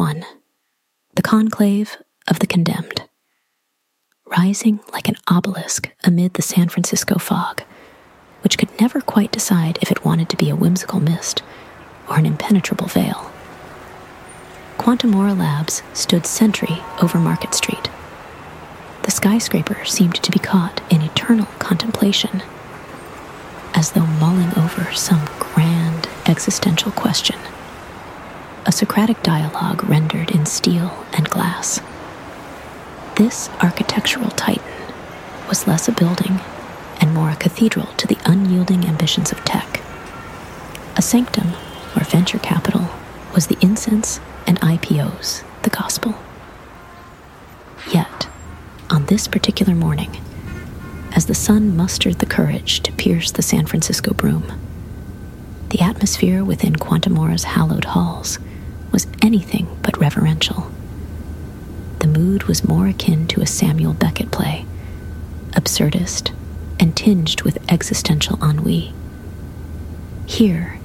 1 The Conclave of the Condemned. Rising like an obelisk amid the San Francisco fog, which could never quite decide if it wanted to be a whimsical mist or an impenetrable veil. Quantamora Labs stood sentry over Market Street. The skyscraper seemed to be caught in eternal contemplation, as though mulling over some grand existential question. A Socratic dialogue rendered in steel and glass. This architectural titan was less a building and more a cathedral to the unyielding ambitions of tech. A sanctum where venture capital was the incense and IPOs the gospel. Yet, on this particular morning, as the sun mustered the courage to pierce the San Francisco brume, the atmosphere within Quantamora's hallowed halls was anything but reverential. The mood was more akin to a Samuel Beckett play, absurdist and tinged with existential ennui. Here,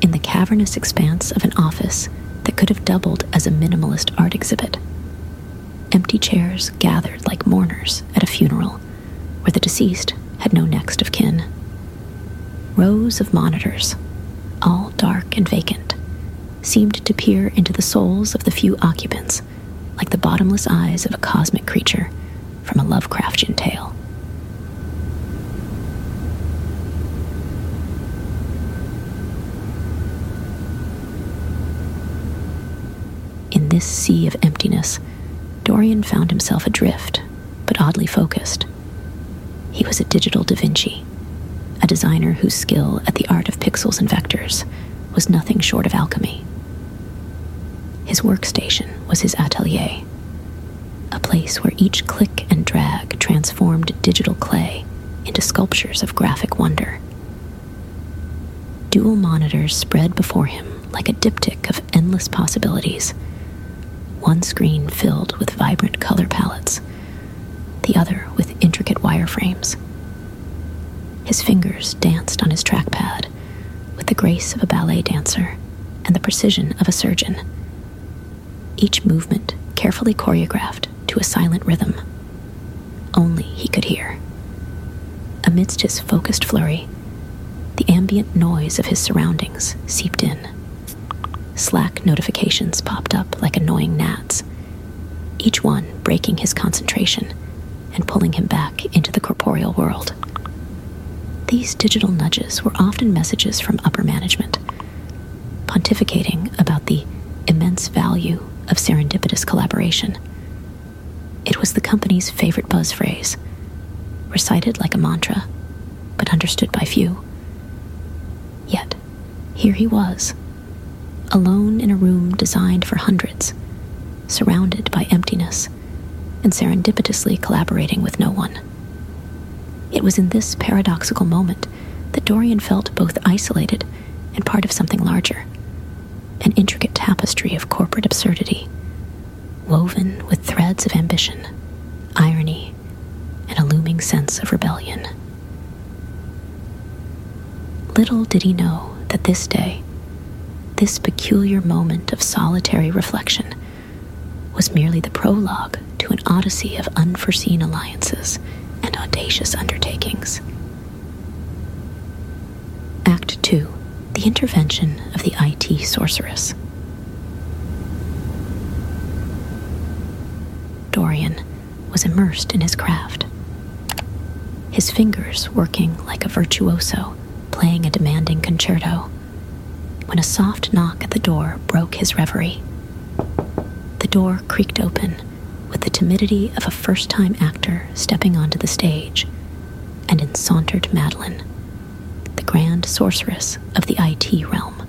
in the cavernous expanse of an office that could have doubled as a minimalist art exhibit, empty chairs gathered like mourners at a funeral where the deceased had no next of kin. Rows of monitors, all dark and vacant, seemed to peer into the souls of the few occupants like the bottomless eyes of a cosmic creature from a Lovecraftian tale. In this sea of emptiness, Dorian found himself adrift, but oddly focused. He was a digital Da Vinci, a designer whose skill at the art of pixels and vectors was nothing short of alchemy. His workstation was his atelier, a place where each click and drag transformed digital clay into sculptures of graphic wonder. Dual monitors spread before him like a diptych of endless possibilities. One screen filled with vibrant color palettes, the other with intricate wireframes. His fingers danced on his trackpad with the grace of a ballet dancer and the precision of a surgeon each movement carefully choreographed to a silent rhythm. Only he could hear. Amidst his focused flurry, the ambient noise of his surroundings seeped in. Slack notifications popped up like annoying gnats, each one breaking his concentration and pulling him back into the corporeal world. These digital nudges were often messages from upper management, pontificating about the immense value of serendipitous collaboration. It was the company's favorite buzz phrase, recited like a mantra, but understood by few. Yet, here he was, alone in a room designed for hundreds, surrounded by emptiness, and serendipitously collaborating with no one. It was in this paradoxical moment that Dorian felt both isolated and part of something larger an intricate tapestry of corporate absurdity, woven with threads of ambition, irony, and a looming sense of rebellion. Little did he know that this day, this peculiar moment of solitary reflection, was merely the prologue to an odyssey of unforeseen alliances and audacious undertakings. Act 2 the intervention of the IT sorceress. Dorian was immersed in his craft, his fingers working like a virtuoso playing a demanding concerto, when a soft knock at the door broke his reverie. The door creaked open with the timidity of a first time actor stepping onto the stage, and in sauntered Madeline grand sorceress of the IT realm.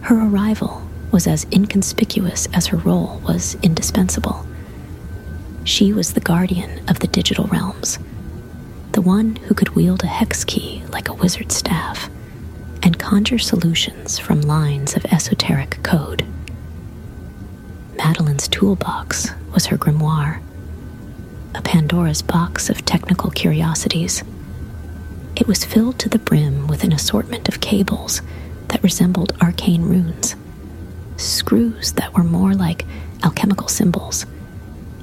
Her arrival was as inconspicuous as her role was indispensable. She was the guardian of the digital realms, the one who could wield a hex key like a wizard's staff and conjure solutions from lines of esoteric code. Madeline's toolbox was her grimoire, a Pandora's box of technical curiosities it was filled to the brim with an assortment of cables that resembled arcane runes, screws that were more like alchemical symbols,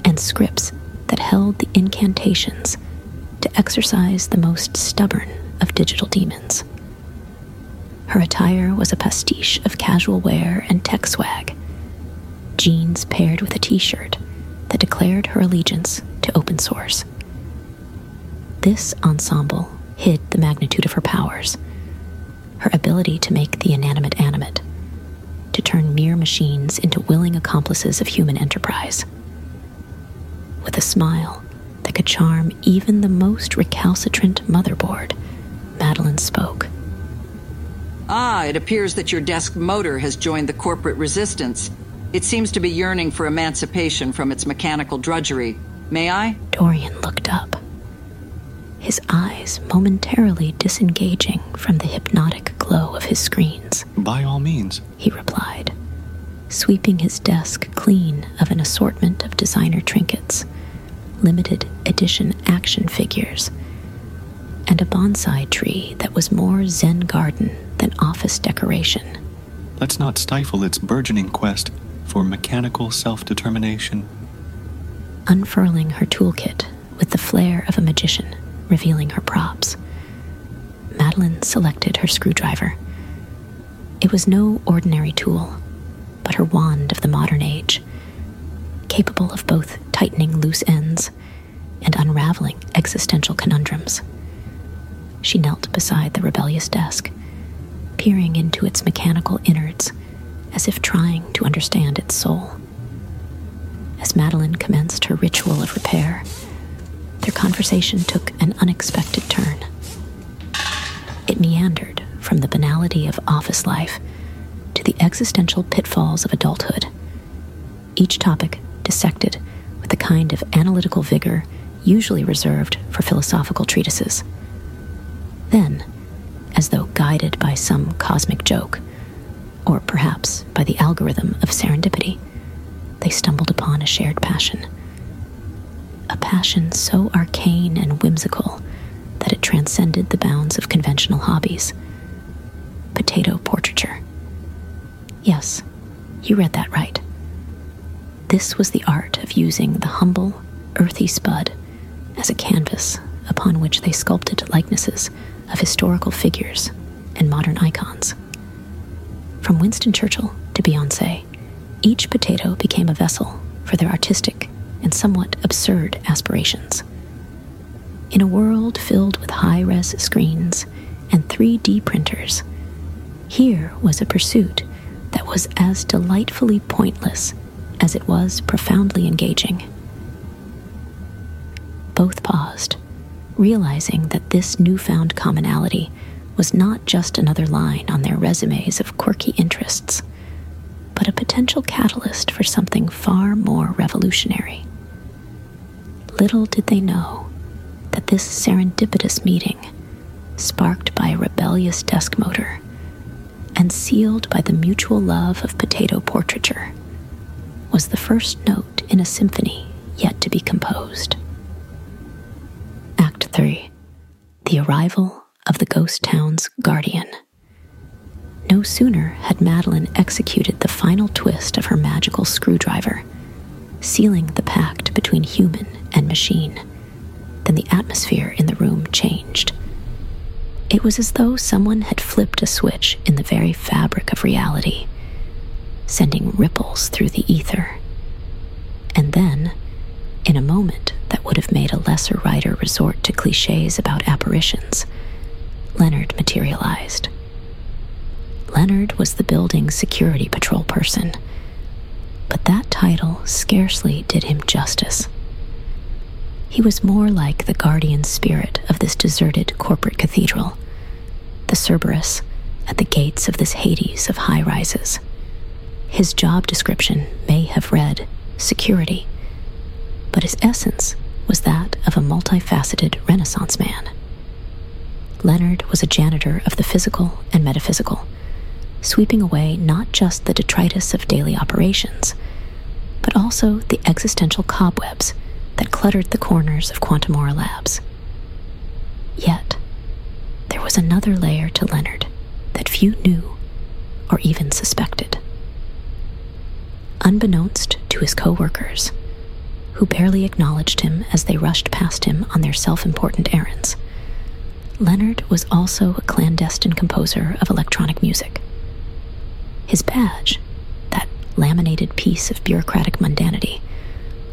and scripts that held the incantations to exorcise the most stubborn of digital demons. Her attire was a pastiche of casual wear and tech swag, jeans paired with a t shirt that declared her allegiance to open source. This ensemble hid the magnitude of her powers, her ability to make the inanimate animate, to turn mere machines into willing accomplices of human enterprise. With a smile that could charm even the most recalcitrant motherboard, Madeline spoke. Ah, it appears that your desk motor has joined the corporate resistance. It seems to be yearning for emancipation from its mechanical drudgery. May I? Dorian looked up, his eyes momentarily disengaging from the hypnotic glow of his screens. By all means, he replied, sweeping his desk clean of an assortment of designer trinkets, limited edition action figures, and a bonsai tree that was more Zen garden than office decoration. Let's not stifle its burgeoning quest for mechanical self determination. Unfurling her toolkit with the flair of a magician, revealing her props, Madeline selected her screwdriver. It was no ordinary tool, but her wand of the modern age, capable of both tightening loose ends and unraveling existential conundrums. She knelt beside the rebellious desk peering into its mechanical innards as if trying to understand its soul. As Madeline commenced her ritual of repair, their conversation took an unexpected turn. It meandered from the banality of office life to the existential pitfalls of adulthood, each topic dissected with the kind of analytical vigor usually reserved for philosophical treatises. Then, as though guided by some cosmic joke, or perhaps by the algorithm of serendipity, they stumbled upon a shared passion. A passion so arcane and whimsical that it transcended the bounds of conventional hobbies. Potato portraiture. Yes, you read that right. This was the art of using the humble, earthy spud as a canvas upon which they sculpted likenesses of historical figures and modern icons. From Winston Churchill to Beyonce, each potato became a vessel for their artistic and somewhat absurd aspirations. In a world filled with high res screens and 3D printers, here was a pursuit that was as delightfully pointless as it was profoundly engaging. Both paused realizing that this newfound commonality was not just another line on their resumes of quirky interests, but a potential catalyst for something far more revolutionary. Little did they know that this serendipitous meeting, sparked by a rebellious desk motor and sealed by the mutual love of potato portraiture, was the first note in a symphony yet to be composed. Act 3 The Arrival of the Ghost Town's Guardian. No sooner had Madeline executed the final twist of her magical screwdriver, sealing the pact between human and machine, Then the atmosphere in the room changed. It was as though someone had flipped a switch in the very fabric of reality, sending ripples through the ether. And then, in a moment that would have made a lesser writer resort to cliches about apparitions, Leonard materialized. Leonard was the building's security patrol person, but that title scarcely did him justice. He was more like the guardian spirit of this deserted corporate cathedral, the Cerberus at the gates of this Hades of high rises. His job description may have read security but his essence was that of a multifaceted Renaissance man. Leonard was a janitor of the physical and metaphysical, sweeping away not just the detritus of daily operations, but also the existential cobwebs that cluttered the corners of Quantamora Labs. Yet, there was another layer to Leonard that few knew or even suspected. unbeknownst to his co workers, who barely acknowledged him as they rushed past him on their self important errands. Leonard was also a clandestine composer of electronic music. His badge, that laminated piece of bureaucratic mundanity,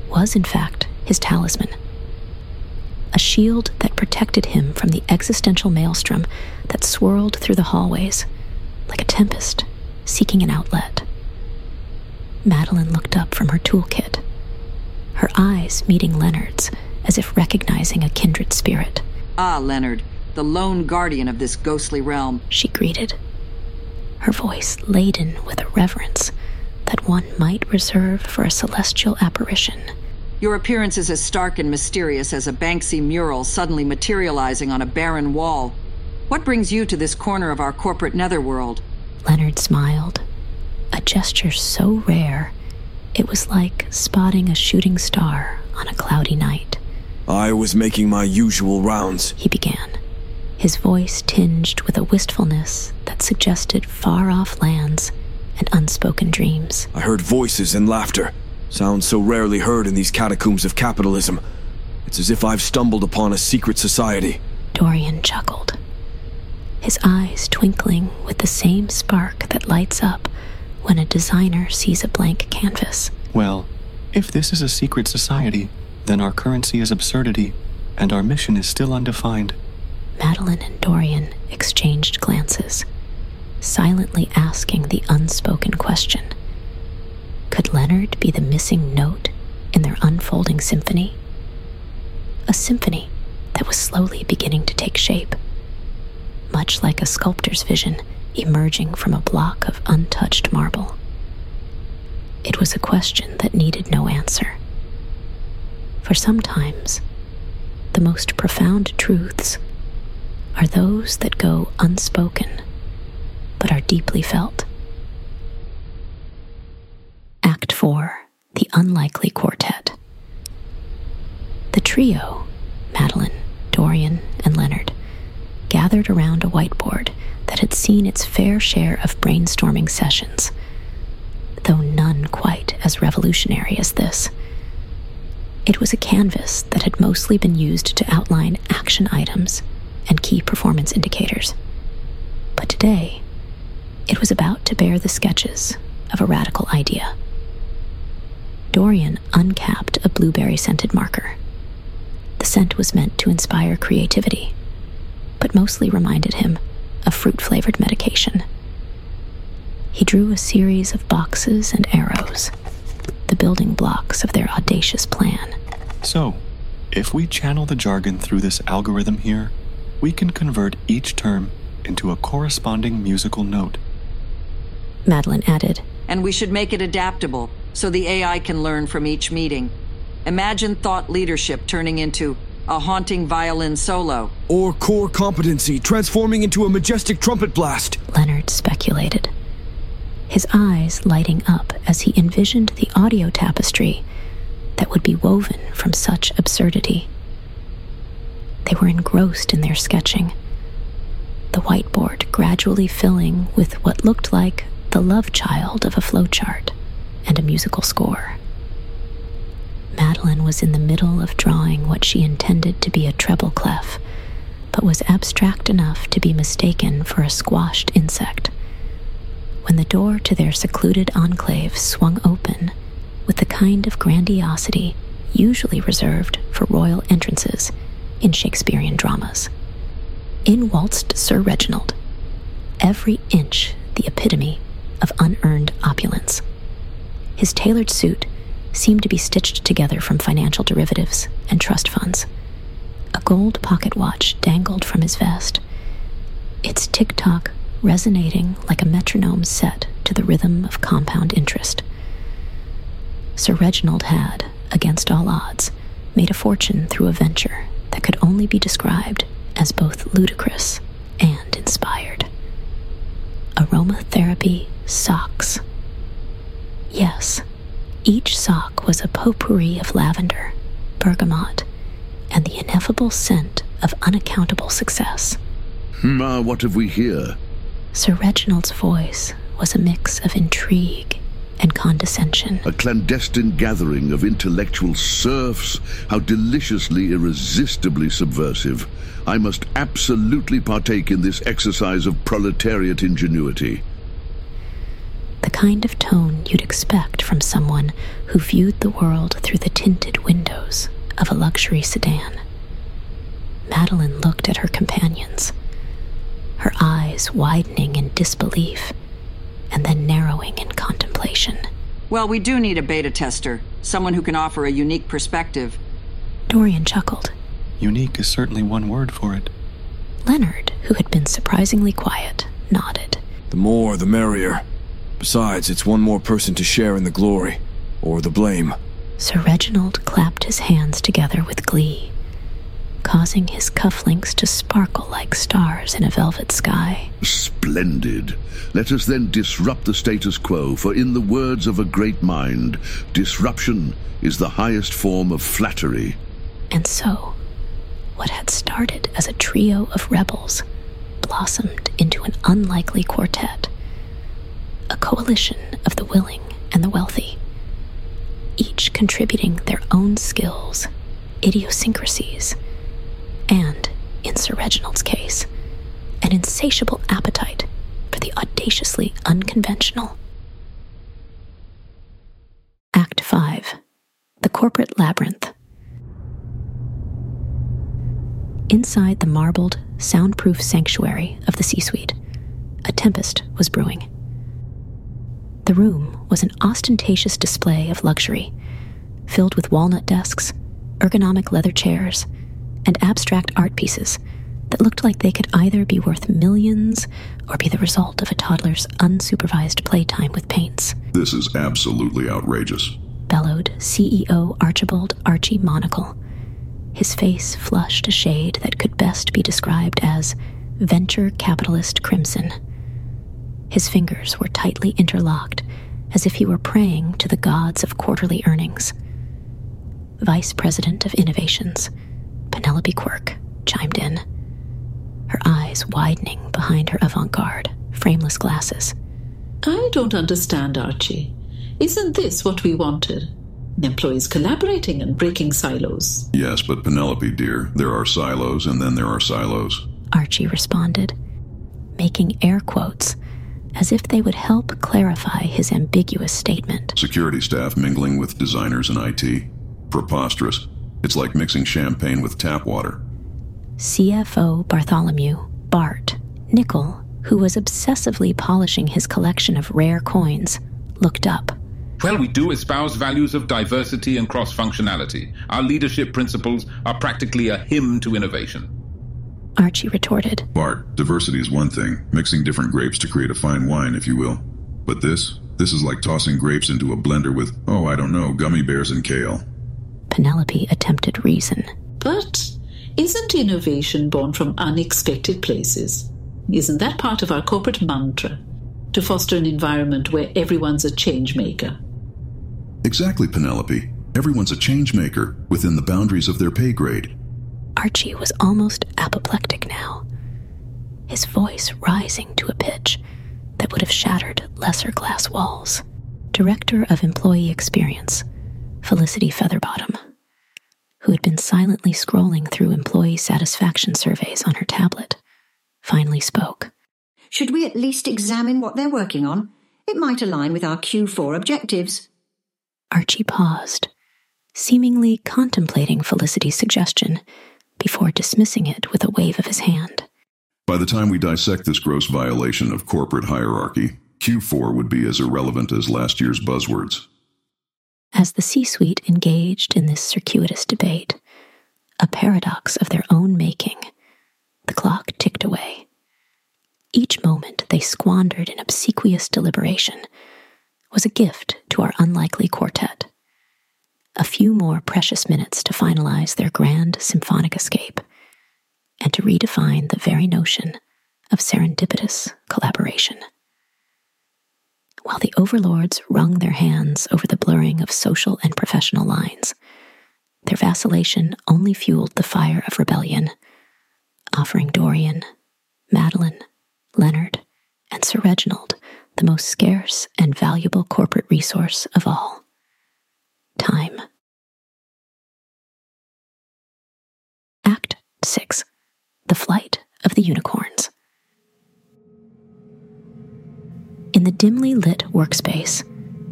was in fact his talisman. A shield that protected him from the existential maelstrom that swirled through the hallways like a tempest seeking an outlet. Madeline looked up from her toolkit, her eyes meeting Leonard's as if recognizing a kindred spirit. Ah, Leonard, the lone guardian of this ghostly realm, she greeted, her voice laden with a reverence that one might reserve for a celestial apparition. Your appearance is as stark and mysterious as a Banksy mural suddenly materializing on a barren wall. What brings you to this corner of our corporate netherworld? Leonard smiled, a gesture so rare it was like spotting a shooting star on a cloudy night. I was making my usual rounds, he began, his voice tinged with a wistfulness that suggested far off lands and unspoken dreams. I heard voices and laughter, sounds so rarely heard in these catacombs of capitalism. It's as if I've stumbled upon a secret society. Dorian chuckled, his eyes twinkling with the same spark that lights up when a designer sees a blank canvas. Well, if this is a secret society, then our currency is absurdity, and our mission is still undefined. Madeline and Dorian exchanged glances, silently asking the unspoken question Could Leonard be the missing note in their unfolding symphony? A symphony that was slowly beginning to take shape, much like a sculptor's vision emerging from a block of untouched marble. It was a question that needed no answer. For sometimes, the most profound truths are those that go unspoken but are deeply felt. 4 The Unlikely Quartet. The trio, Madeline, Dorian, and Leonard, gathered around a whiteboard that had seen its fair share of brainstorming sessions, though none quite as revolutionary as this. It was a canvas that had mostly been used to outline action items and key performance indicators. But today, it was about to bear the sketches of a radical idea. Dorian uncapped a blueberry scented marker. The scent was meant to inspire creativity, but mostly reminded him of fruit flavored medication. He drew a series of boxes and arrows, the building blocks of their audacious plan. So, if we channel the jargon through this algorithm here, we can convert each term into a corresponding musical note. Madeline added, And we should make it adaptable so the AI can learn from each meeting. Imagine thought leadership turning into a haunting violin solo. Or core competency transforming into a majestic trumpet blast. Leonard speculated, his eyes lighting up as he envisioned the audio tapestry that would be woven from such absurdity. They were engrossed in their sketching, the whiteboard gradually filling with what looked like the love child of a flowchart and a musical score. Madeline was in the middle of drawing what she intended to be a treble clef, but was abstract enough to be mistaken for a squashed insect. When the door to their secluded enclave swung open with the kind of grandiosity usually reserved for royal entrances in Shakespearean dramas. In waltzed Sir Reginald, every inch the epitome of unearned opulence. His tailored suit seemed to be stitched together from financial derivatives and trust funds. A gold pocket watch dangled from his vest, its tick tock resonating like a metronome set to the rhythm of compound interest. Sir Reginald had, against all odds, made a fortune through a venture that could only be described as both ludicrous and inspired. Aromatherapy socks. Yes, each sock was a potpourri of lavender, bergamot, and the ineffable scent of unaccountable success. Ma, hmm, what have we here? Sir Reginald's voice was a mix of intrigue and condescension. A clandestine gathering of intellectual serfs. How deliciously, irresistibly subversive. I must absolutely partake in this exercise of proletariat ingenuity. The kind of tone you'd expect from someone who viewed the world through the tinted windows of a luxury sedan. Madeline looked at her companions, her eyes widening in disbelief and then narrowing in contemplation. Well, we do need a beta tester, someone who can offer a unique perspective. Dorian chuckled. Unique is certainly one word for it. Leonard, who had been surprisingly quiet, nodded. The more, the merrier. Besides, it's one more person to share in the glory, or the blame. Sir Reginald clapped his hands together with glee causing his cufflinks to sparkle like stars in a velvet sky. Splendid. Let us then disrupt the status quo, for in the words of a great mind, disruption is the highest form of flattery. And so, what had started as a trio of rebels blossomed into an unlikely quartet, a coalition of the willing and the wealthy, each contributing their own skills, idiosyncrasies, and, in Sir Reginald's case, an insatiable appetite for the audaciously unconventional. Act 5 The Corporate Labyrinth. Inside the marbled, soundproof sanctuary of the C suite, a tempest was brewing. The room was an ostentatious display of luxury, filled with walnut desks, ergonomic leather chairs, and abstract art pieces that looked like they could either be worth millions or be the result of a toddler's unsupervised playtime with paints. This is absolutely outrageous, bellowed CEO Archibald Archie Monocle, his face flushed a shade that could best be described as venture capitalist crimson. His fingers were tightly interlocked, as if he were praying to the gods of quarterly earnings. Vice President of Innovations, Penelope Quirk chimed in, her eyes widening behind her avant garde, frameless glasses. I don't understand, Archie. Isn't this what we wanted? Employees collaborating and breaking silos. Yes, but Penelope, dear, there are silos and then there are silos. Archie responded, making air quotes as if they would help clarify his ambiguous statement. Security staff mingling with designers and IT. Preposterous. It's like mixing champagne with tap water. CFO Bartholomew, Bart, Nickel, who was obsessively polishing his collection of rare coins, looked up. Well, we do espouse values of diversity and cross functionality. Our leadership principles are practically a hymn to innovation. Archie retorted. Bart, diversity is one thing, mixing different grapes to create a fine wine, if you will. But this, this is like tossing grapes into a blender with, oh, I don't know, gummy bears and kale. Penelope attempted reason. But isn't innovation born from unexpected places? Isn't that part of our corporate mantra? To foster an environment where everyone's a change maker. Exactly, Penelope. Everyone's a change maker within the boundaries of their pay grade. Archie was almost apoplectic now, his voice rising to a pitch that would have shattered lesser glass walls. Director of Employee Experience, Felicity Featherbottom, who had been silently scrolling through employee satisfaction surveys on her tablet, finally spoke. Should we at least examine what they're working on? It might align with our Q4 objectives. Archie paused, seemingly contemplating Felicity's suggestion before dismissing it with a wave of his hand. By the time we dissect this gross violation of corporate hierarchy, Q4 would be as irrelevant as last year's buzzwords. As the C suite engaged in this circuitous debate, a paradox of their own making, the clock ticked away. Each moment they squandered in obsequious deliberation was a gift to our unlikely quartet. A few more precious minutes to finalize their grand symphonic escape and to redefine the very notion of serendipitous collaboration while the overlords wrung their hands over the blurring of social and professional lines. Their vacillation only fueled the fire of rebellion, offering Dorian, Madeline, Leonard, and Sir Reginald the most scarce and valuable corporate resource of all time. Act 6 The Flight of the Unicorns. In the dimly lit workspace,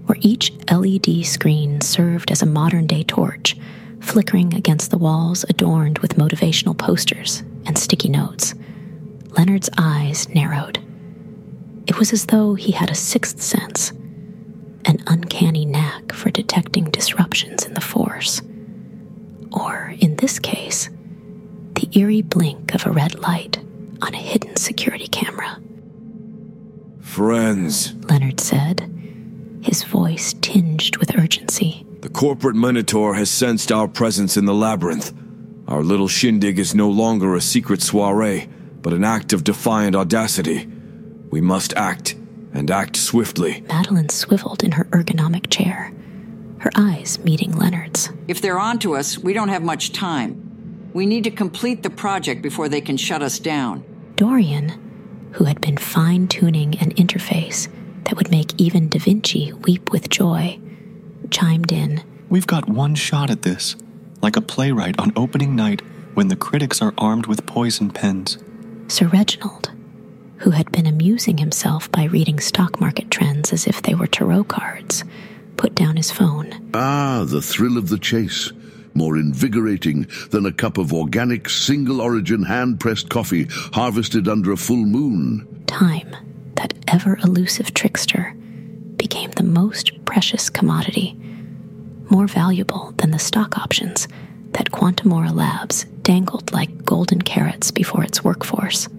where each LED screen served as a modern day torch, flickering against the walls adorned with motivational posters and sticky notes, Leonard's eyes narrowed. It was as though he had a sixth sense, an uncanny knack for detecting disruptions in the force. Or, in this case, the eerie blink of a red light on a hidden security camera. Friends, Leonard said, his voice tinged with urgency. The corporate Minotaur has sensed our presence in the labyrinth. Our little shindig is no longer a secret soiree, but an act of defiant audacity. We must act, and act swiftly. Madeline swiveled in her ergonomic chair, her eyes meeting Leonard's. If they're onto us, we don't have much time. We need to complete the project before they can shut us down. Dorian, who had been fine tuning an interface that would make even Da Vinci weep with joy, chimed in. We've got one shot at this, like a playwright on opening night when the critics are armed with poison pens. Sir Reginald, who had been amusing himself by reading stock market trends as if they were tarot cards, put down his phone. Ah, the thrill of the chase. More invigorating than a cup of organic, single origin hand pressed coffee harvested under a full moon. Time, that ever elusive trickster, became the most precious commodity, more valuable than the stock options that Quantamora Labs dangled like golden carrots before its workforce.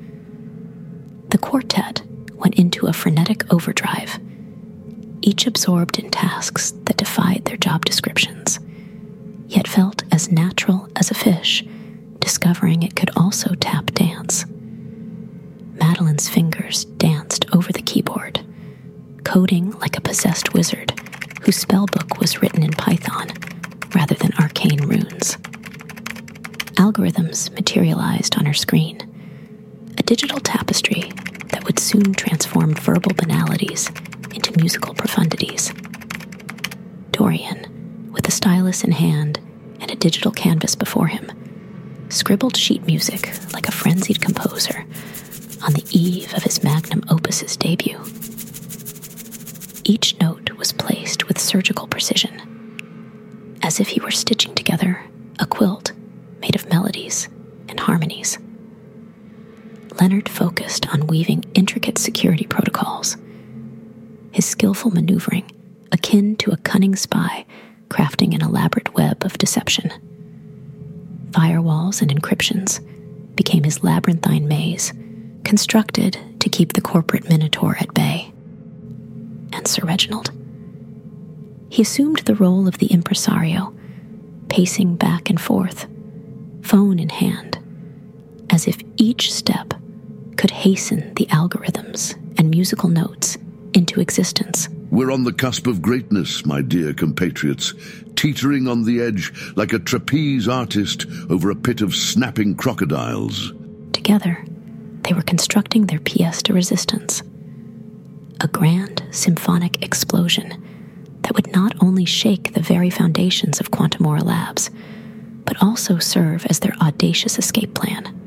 The quartet went into a frenetic overdrive, each absorbed in tasks that defied their job descriptions, yet felt as natural as a fish, discovering it could also tap dance. Madeline's fingers danced over the keyboard, coding like a possessed wizard whose spellbook was written in Python rather than arcane runes. Algorithms materialized on her screen, digital tapestry that would soon transform verbal banalities into musical profundities. Dorian, with a stylus in hand and a digital canvas before him, scribbled sheet music like a frenzied composer on the eve of his magnum opus's debut. Each note was placed with surgical precision, as if he were stitching together a quilt made of melodies and harmonies. Leonard focused on weaving intricate security protocols, his skillful maneuvering akin to a cunning spy crafting an elaborate web of deception. Firewalls and encryptions became his labyrinthine maze, constructed to keep the corporate Minotaur at bay. And Sir Reginald. He assumed the role of the impresario, pacing back and forth, phone in hand, as if each step could hasten the algorithms and musical notes into existence. We're on the cusp of greatness, my dear compatriots, teetering on the edge like a trapeze artist over a pit of snapping crocodiles. Together, they were constructing their pièce de resistance. A grand symphonic explosion that would not only shake the very foundations of Quantamora Labs, but also serve as their audacious escape plan.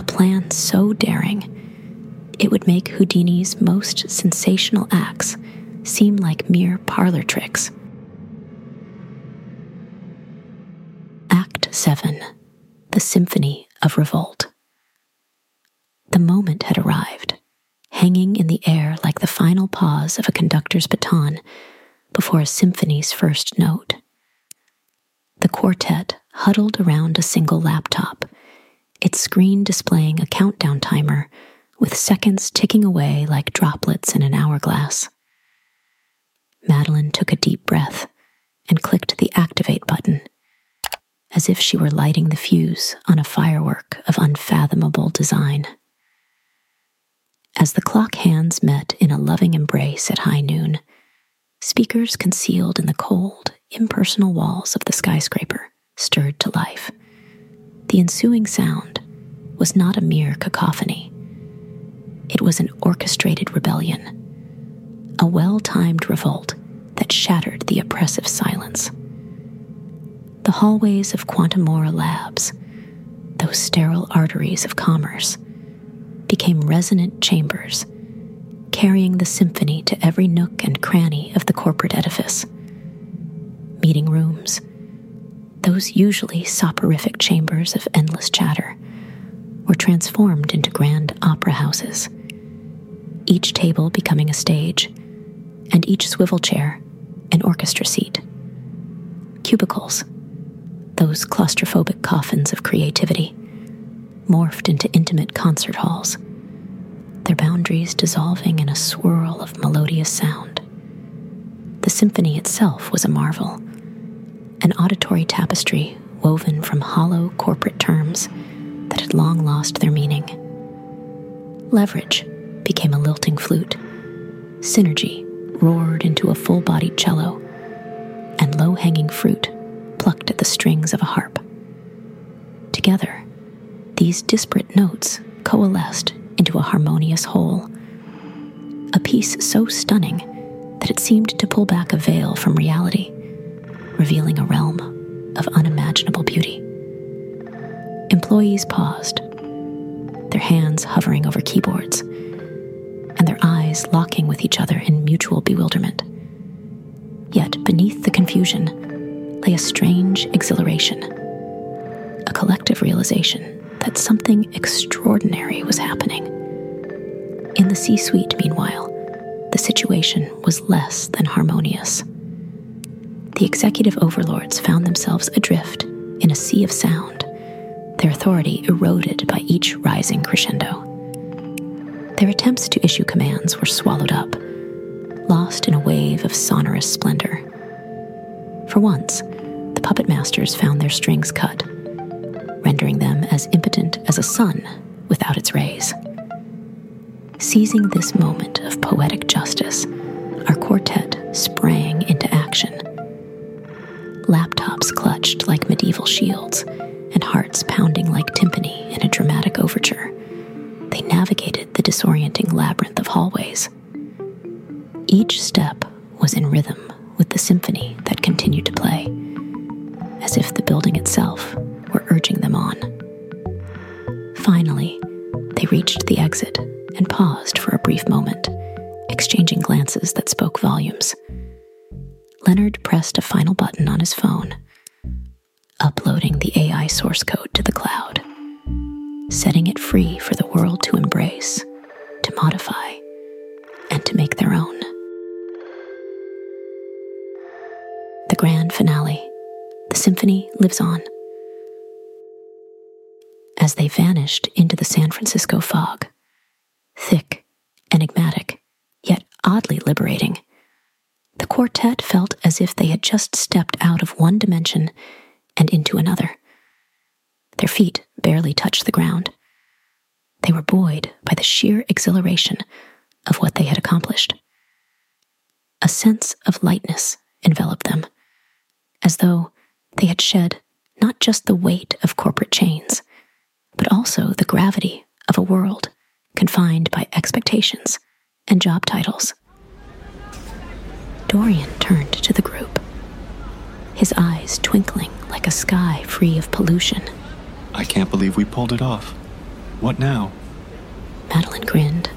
A plan so daring, it would make Houdini's most sensational acts seem like mere parlor tricks. Act 7 The Symphony of Revolt. The moment had arrived, hanging in the air like the final pause of a conductor's baton before a symphony's first note. The quartet huddled around a single laptop, its screen displaying a countdown timer with seconds ticking away like droplets in an hourglass. Madeline took a deep breath and clicked the activate button, as if she were lighting the fuse on a firework of unfathomable design. As the clock hands met in a loving embrace at high noon, speakers concealed in the cold, impersonal walls of the skyscraper stirred to life. The ensuing sound was not a mere cacophony. It was an orchestrated rebellion, a well timed revolt that shattered the oppressive silence. The hallways of Quantamora Labs, those sterile arteries of commerce, became resonant chambers, carrying the symphony to every nook and cranny of the corporate edifice. Meeting rooms, those usually soporific chambers of endless chatter, were transformed into grand opera houses, each table becoming a stage, and each swivel chair an orchestra seat. Cubicles, those claustrophobic coffins of creativity, morphed into intimate concert halls, their boundaries dissolving in a swirl of melodious sound. The symphony itself was a marvel, an auditory tapestry woven from hollow corporate terms that had long lost their meaning. Leverage became a lilting flute. Synergy roared into a full bodied cello, and low hanging fruit plucked at the strings of a harp. Together, these disparate notes coalesced into a harmonious whole. A piece so stunning that it seemed to pull back a veil from reality, revealing a realm of unimaginable beauty. Employees paused, their hands hovering over keyboards and their eyes locking with each other in mutual bewilderment. Yet beneath the confusion lay a strange exhilaration, a collective realization that something extraordinary was happening. In the C suite, meanwhile, the situation was less than harmonious. The executive overlords found themselves adrift in a sea of sound, their authority eroded by each rising crescendo. Their attempts to issue commands were swallowed up, lost in a wave of sonorous splendor. For once, the puppet masters found their strings cut, rendering them as impotent as a sun without its rays. Seizing this moment of poetic justice, our quartet sprang into action. Laptops clutched like medieval shields, and hearts pounding like timpani in a dramatic overture they navigated the disorienting labyrinth of hallways. Each step was in rhythm with the symphony that continued to play, as if the building itself were urging them on. Finally, they reached the exit and paused for a brief moment, exchanging glances that spoke volumes. Leonard pressed a final on his phone, uploading the AI source code to the cloud setting it free for the world to embrace, to modify, and to make their own. The grand finale, the symphony lives on. As they vanished into the San Francisco fog, thick, enigmatic, yet oddly liberating, the quartet felt as if they had just stepped out of one dimension and into another. Their feet barely touched the ground. They were buoyed by the sheer exhilaration of what they had accomplished. A sense of lightness enveloped them, as though they had shed not just the weight of corporate chains, but also the gravity of a world confined by expectations and job titles. Dorian turned to the group, his eyes twinkling like a sky free of pollution. I can't believe we pulled it off. What now? Madeline grinned.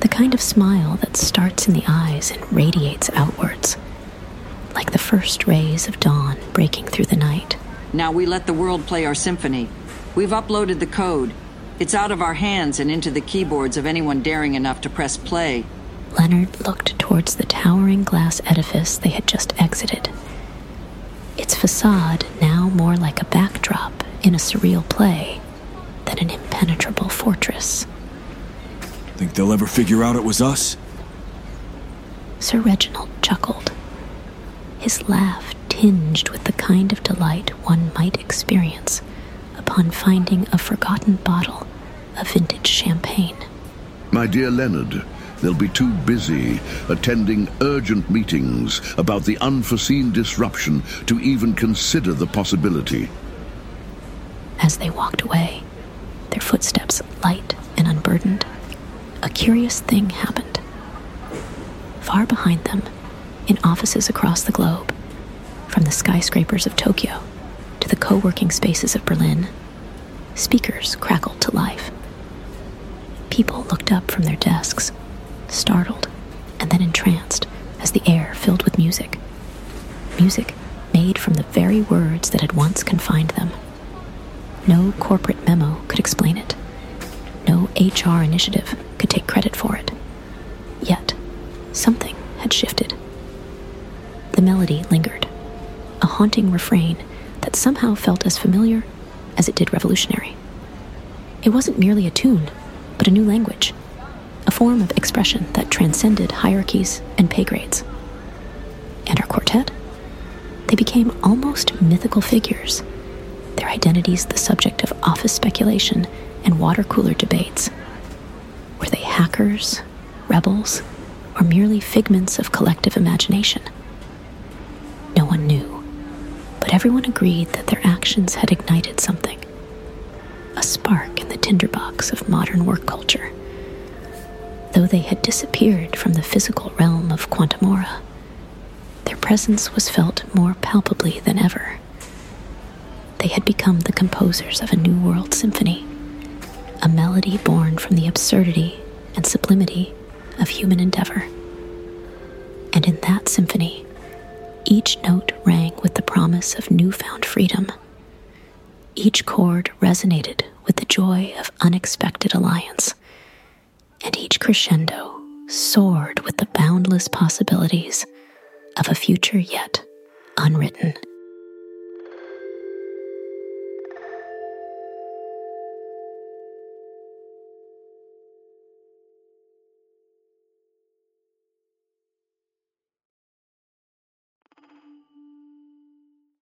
The kind of smile that starts in the eyes and radiates outwards, like the first rays of dawn breaking through the night. Now we let the world play our symphony. We've uploaded the code. It's out of our hands and into the keyboards of anyone daring enough to press play. Leonard looked towards the towering glass edifice they had just exited. Its facade now more like a backdrop in a surreal play than an impenetrable fortress. Think they'll ever figure out it was us? Sir Reginald chuckled, his laugh tinged with the kind of delight one might experience upon finding a forgotten bottle of vintage champagne. My dear Leonard, they'll be too busy attending urgent meetings about the unforeseen disruption to even consider the possibility. As they walked away, their footsteps light and unburdened, a curious thing happened. Far behind them, in offices across the globe, from the skyscrapers of Tokyo to the co working spaces of Berlin, speakers crackled to life. People looked up from their desks, startled and then entranced as the air filled with music. Music made from the very words that had once confined them. No corporate memo could explain it. No HR initiative could take credit for it. Yet, something had shifted. The melody lingered, a haunting refrain that somehow felt as familiar as it did revolutionary. It wasn't merely a tune, but a new language, a form of expression that transcended hierarchies and pay grades. And our quartet? They became almost mythical figures, their identities the subject of office speculation and water cooler debates. Were they hackers, rebels, or merely figments of collective imagination? No one knew, but everyone agreed that their actions had ignited something a spark in the tinderbox of modern work culture. Though they had disappeared from the physical realm of Quantamora, their presence was felt more palpably than ever. They had become the composers of a New World symphony, a melody born from the absurdity and sublimity of human endeavor. And in that symphony, each note rang with the promise of newfound freedom each chord resonated with the joy of unexpected alliance, and each crescendo soared with the boundless possibilities of a future yet unwritten.